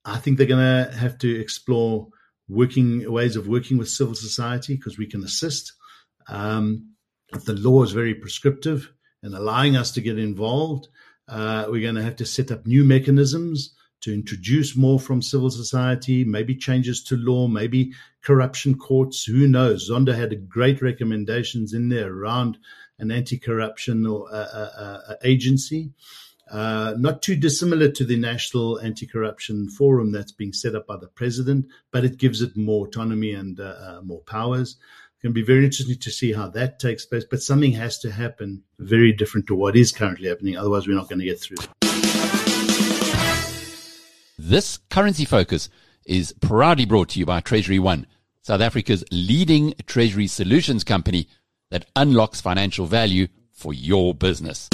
I think they're going to have to explore working ways of working with civil society because we can assist. Um, the law is very prescriptive and allowing us to get involved, uh, we're going to have to set up new mechanisms to introduce more from civil society, maybe changes to law, maybe corruption courts. Who knows? Zondo had great recommendations in there around an anti-corruption or, uh, uh, uh agency. Uh, not too dissimilar to the National Anti-Corruption Forum that's being set up by the president, but it gives it more autonomy and uh, uh more powers going to be very interesting to see how that takes place. But something has to happen very different to what is currently happening. Otherwise, we're not going to get through. This currency focus is proudly brought to you by Treasury One, South Africa's leading treasury solutions company that unlocks financial value for your business.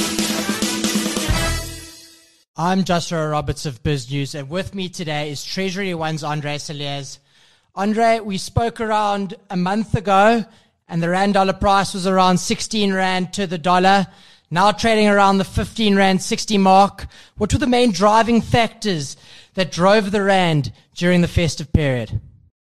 I'm Joshua Roberts of Biz News, and with me today is Treasury One's Andre Cilliers. Andre, we spoke around a month ago and the Rand dollar price was around 16 Rand to the dollar. Now trading around the 15 Rand 60 mark. What were the main driving factors that drove the Rand during the festive period?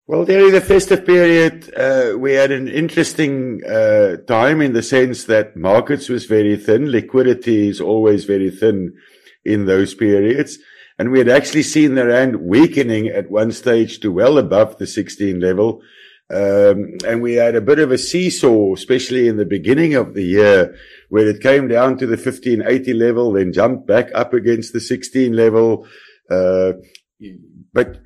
Well, during the festive period, uh, we had an interesting uh, time in the sense that markets was very thin. Liquidity is always very thin in those periods. And we had actually seen the rand weakening at one stage to well above the 16 level. Um, and we had a bit of a seesaw, especially in the beginning of the year, where it came down to the 1580 level, then jumped back up against the 16 level. Uh, but,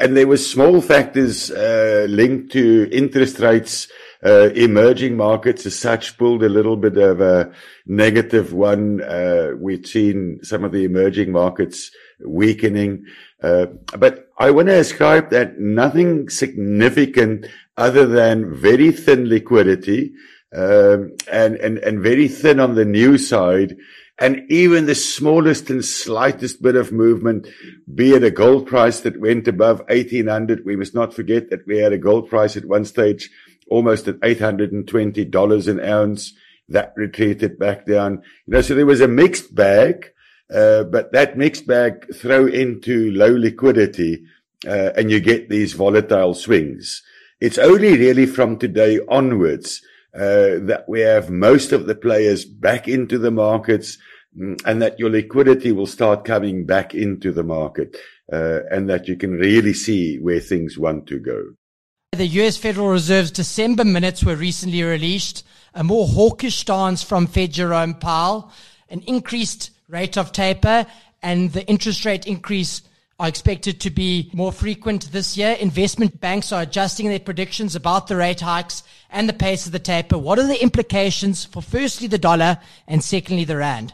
and there were small factors, uh, linked to interest rates, uh, emerging markets as such pulled a little bit of a negative one. Uh, we've seen some of the emerging markets weakening. Uh, but I want to ascribe that nothing significant other than very thin liquidity, um, and, and, and very thin on the new side. And even the smallest and slightest bit of movement, be it a gold price that went above 1800. We must not forget that we had a gold price at one stage almost at $820 an ounce. That retreated back down. You know, so there was a mixed bag. Uh, but that mixed bag throw into low liquidity uh, and you get these volatile swings. It's only really from today onwards uh, that we have most of the players back into the markets mm, and that your liquidity will start coming back into the market uh, and that you can really see where things want to go. The US Federal Reserve's December minutes were recently released. A more hawkish stance from Fed Jerome Powell, an increased rate of taper, and the interest rate increase are expected to be more frequent this year. Investment banks are adjusting their predictions about the rate hikes and the pace of the taper. What are the implications for firstly the dollar and secondly the rand?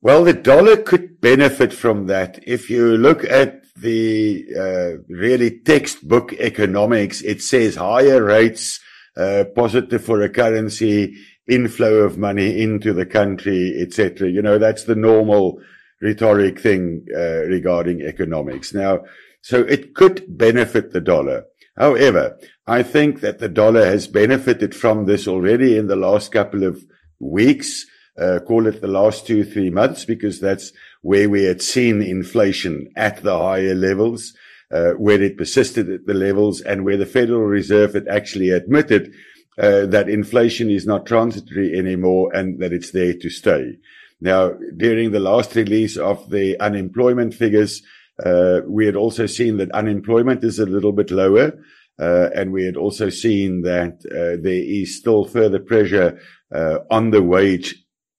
Well, the dollar could benefit from that. If you look at the uh, really textbook economics, it says higher rates, uh, positive for a currency, inflow of money into the country, etc. You know, that's the normal rhetoric thing uh, regarding economics. Now, so it could benefit the dollar. However, I think that the dollar has benefited from this already in the last couple of weeks. Uh, call it the last two, three months, because that's where we had seen inflation at the higher levels, uh, where it persisted at the levels and where the Federal Reserve had actually admitted uh, that inflation is not transitory anymore and that it's there to stay. Now, during the last release of the unemployment figures, uh, we had also seen that unemployment is a little bit lower. Uh, and we had also seen that uh, there is still further pressure uh, on the wage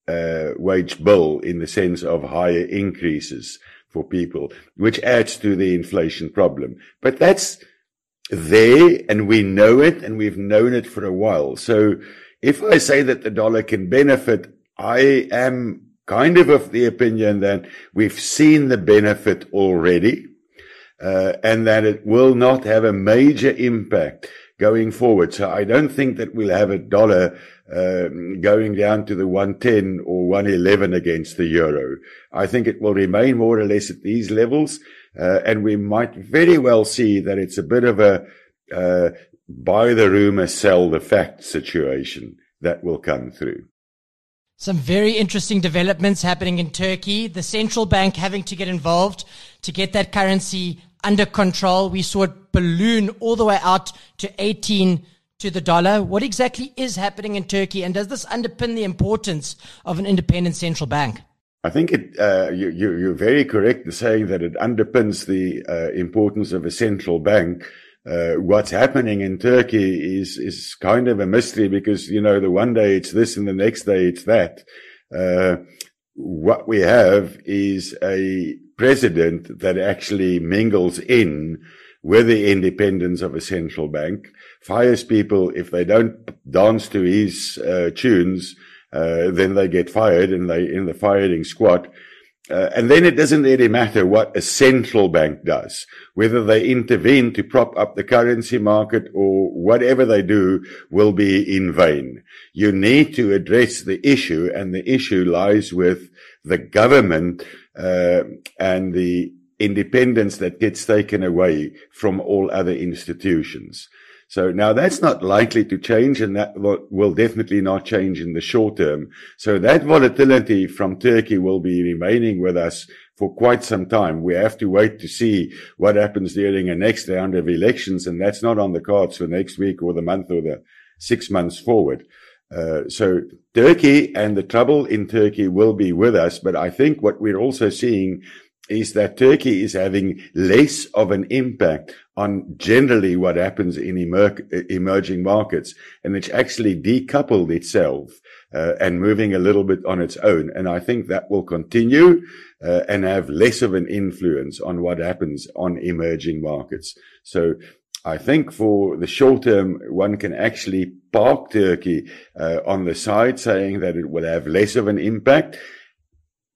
uh, wage bill in the sense of higher increases for people, which adds to the inflation problem. But that's there and we know it and we've known it for a while. So if I say that the dollar can benefit, I am kind of of the opinion that we've seen the benefit already. Uh, and that it will not have a major impact going forward. So I don't think that we'll have a dollar um, going down to the 110 or 111 against the euro. I think it will remain more or less at these levels, uh, and we might very well see that it's a bit of a uh, buy the rumor, sell the fact situation that will come through. Some very interesting developments happening in Turkey. The central bank having to get involved to get that currency under control. We saw it balloon all the way out to 18 to the dollar. What exactly is happening in Turkey, and does this underpin the importance of an independent central bank? I think it, uh, you, you, are very correct in saying that it underpins the uh, importance of a central bank. Uh, what's happening in Turkey is is kind of a mystery because you know the one day it's this and the next day it's that. Uh, what we have is a president that actually mingles in with the independence of a central bank, fires people if they don't dance to his uh, tunes, uh, then they get fired and they in the firing squad. Uh, and then it doesn't really matter what a central bank does, whether they intervene to prop up the currency market or whatever they do will be in vain. You need to address the issue and the issue lies with the government uh, and the independence that gets taken away from all other institutions. So now that's not likely to change and that will definitely not change in the short term. So that volatility from Turkey will be remaining with us for quite some time. We have to wait to see what happens during a next round of elections. And that's not on the cards for next week or the month or the six months forward. Uh, so Turkey and the trouble in Turkey will be with us. But I think what we're also seeing is that Turkey is having less of an impact on generally what happens in emer- emerging markets. And it's actually decoupled itself uh, and moving a little bit on its own. And I think that will continue uh, and have less of an influence on what happens on emerging markets. So I think for the short term, one can actually park Turkey uh, on the side saying that it will have less of an impact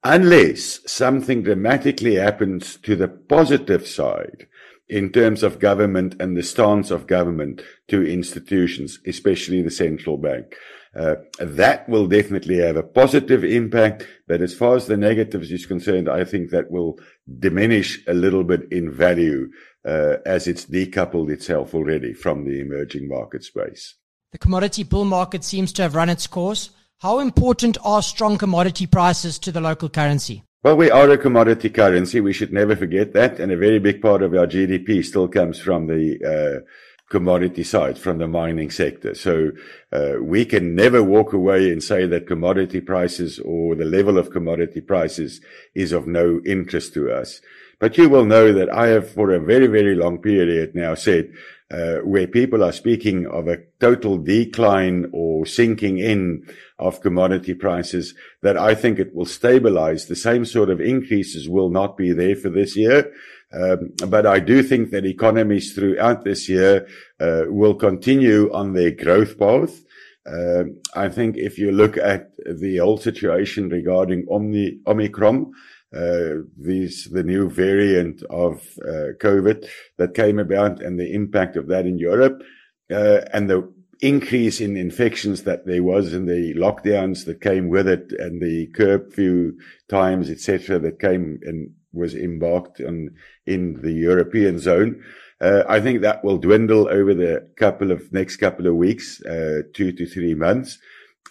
unless something dramatically happens to the positive side in terms of government and the stance of government to institutions, especially the central bank. Uh, that will definitely have a positive impact, but as far as the negatives is concerned, I think that will diminish a little bit in value uh, as it's decoupled itself already from the emerging market space. The commodity bull market seems to have run its course. How important are strong commodity prices to the local currency? Well, we are a commodity currency. We should never forget that. And a very big part of our GDP still comes from the uh, commodity side, from the mining sector. So uh, we can never walk away and say that commodity prices or the level of commodity prices is of no interest to us. But you will know that I have, for a very, very long period now, said uh, where people are speaking of a total decline or sinking in of commodity prices, that I think it will stabilize. The same sort of increases will not be there for this year. Um, but I do think that economies throughout this year uh, will continue on their growth path. Uh, I think if you look at the whole situation regarding Omni, Omicron, uh, these, the new variant of uh, COVID that came about and the impact of that in Europe, uh, and the increase in infections that there was in the lockdowns that came with it and the curfew times, etc., that came and was embarked on in the European zone. Uh, I think that will dwindle over the couple of next couple of weeks, uh, two to three months.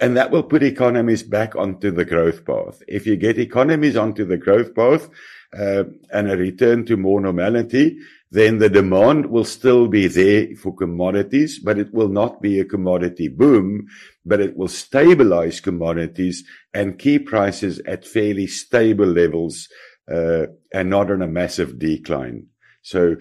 And that will put economies back onto the growth path. If you get economies onto the growth path, uh, and a return to more normality, then the demand will still be there for commodities, but it will not be a commodity boom, but it will stabilize commodities and keep prices at fairly stable levels, uh, and not on a massive decline. So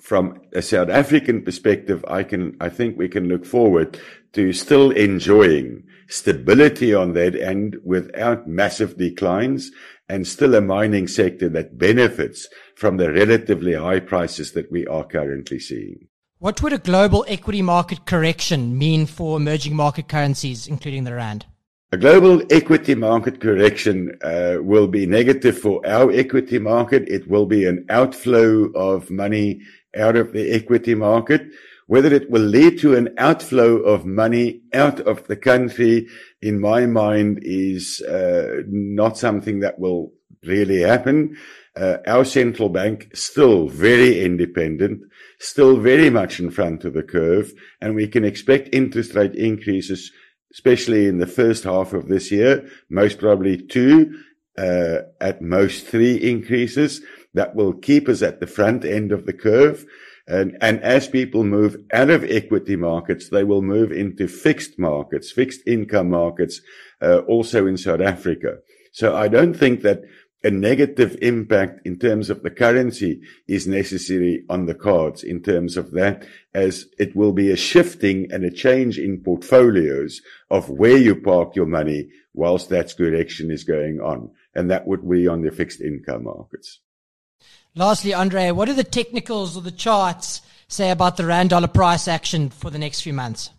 from a South African perspective, I can, I think we can look forward to still enjoying stability on that end without massive declines and still a mining sector that benefits from the relatively high prices that we are currently seeing. What would a global equity market correction mean for emerging market currencies, including the Rand? A global equity market correction uh, will be negative for our equity market. It will be an outflow of money out of the equity market. Whether it will lead to an outflow of money out of the country, in my mind, is uh, not something that will really happen. Uh, our central bank still very independent, still very much in front of the curve, and we can expect interest rate increases, especially in the first half of this year, most probably two, uh, at most three increases that will keep us at the front end of the curve. And, and as people move out of equity markets, they will move into fixed markets, fixed income markets, uh, also in South Africa. So I don't think that a negative impact in terms of the currency is necessary on the cards in terms of that, as it will be a shifting and a change in portfolios of where you park your money whilst that correction is going on. And that would be on the fixed income markets. Lastly, Andre, what do the technicals or the charts say about the rand dollar price action for the next few months?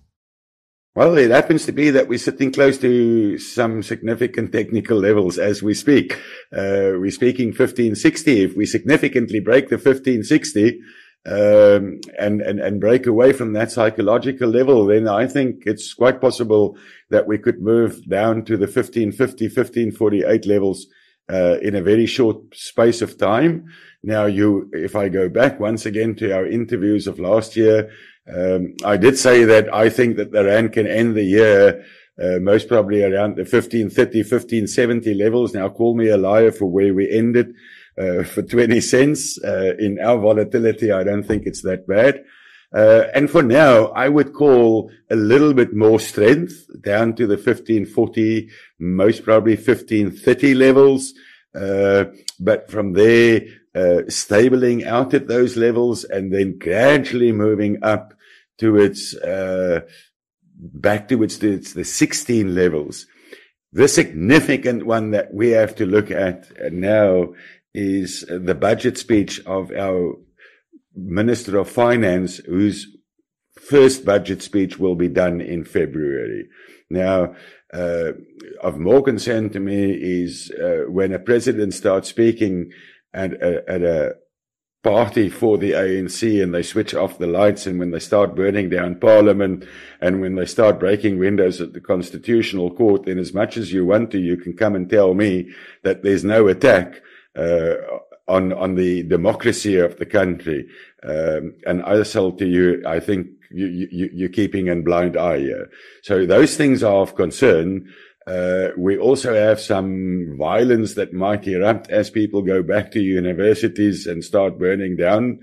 Well, it happens to be that we're sitting close to some significant technical levels as we speak. Uh, we're speaking 1560. If we significantly break the 1560, um, and, and, and break away from that psychological level, then I think it's quite possible that we could move down to the 1550, 1548 levels, uh, in a very short space of time. Now, you, if I go back once again to our interviews of last year, um, I did say that I think that the rand can end the year uh, most probably around the 1530, 1570 levels. Now, call me a liar for where we ended uh, for 20 cents uh, in our volatility. I don't think it's that bad. Uh, and for now, I would call a little bit more strength down to the 1540, most probably 1530 levels. Uh, but from there, uh, stabling out at those levels and then gradually moving up to its, uh, back to its, its, the 16 levels. The significant one that we have to look at now is the budget speech of our Minister of Finance, whose first budget speech will be done in February. Now, uh, of more concern to me is uh, when a president starts speaking at a, at a party for the ANC and they switch off the lights and when they start burning down parliament and when they start breaking windows at the constitutional court, then as much as you want to, you can come and tell me that there's no attack, uh, on, on the democracy of the country. Um, and I tell to you, I think you, you, you're keeping a blind eye here. So those things are of concern. Uh, we also have some violence that might erupt as people go back to universities and start burning down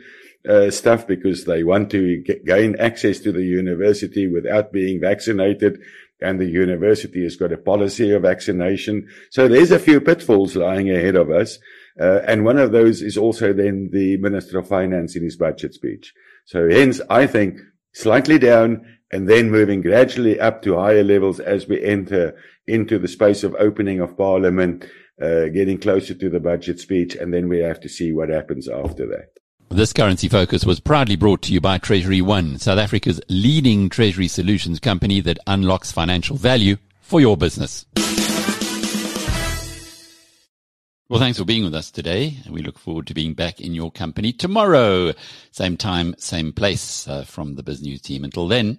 uh, stuff because they want to gain access to the university without being vaccinated. And the university has got a policy of vaccination. So there's a few pitfalls lying ahead of us. Uh, and one of those is also then the Minister of Finance in his budget speech. So hence, I think slightly down and then moving gradually up to higher levels as we enter into the space of opening of parliament, uh, getting closer to the budget speech, and then we have to see what happens after that. This currency focus was proudly brought to you by Treasury One, South Africa's leading treasury solutions company that unlocks financial value for your business. Well, thanks for being with us today. And we look forward to being back in your company tomorrow. Same time, same place uh, from the Biz News team. Until then,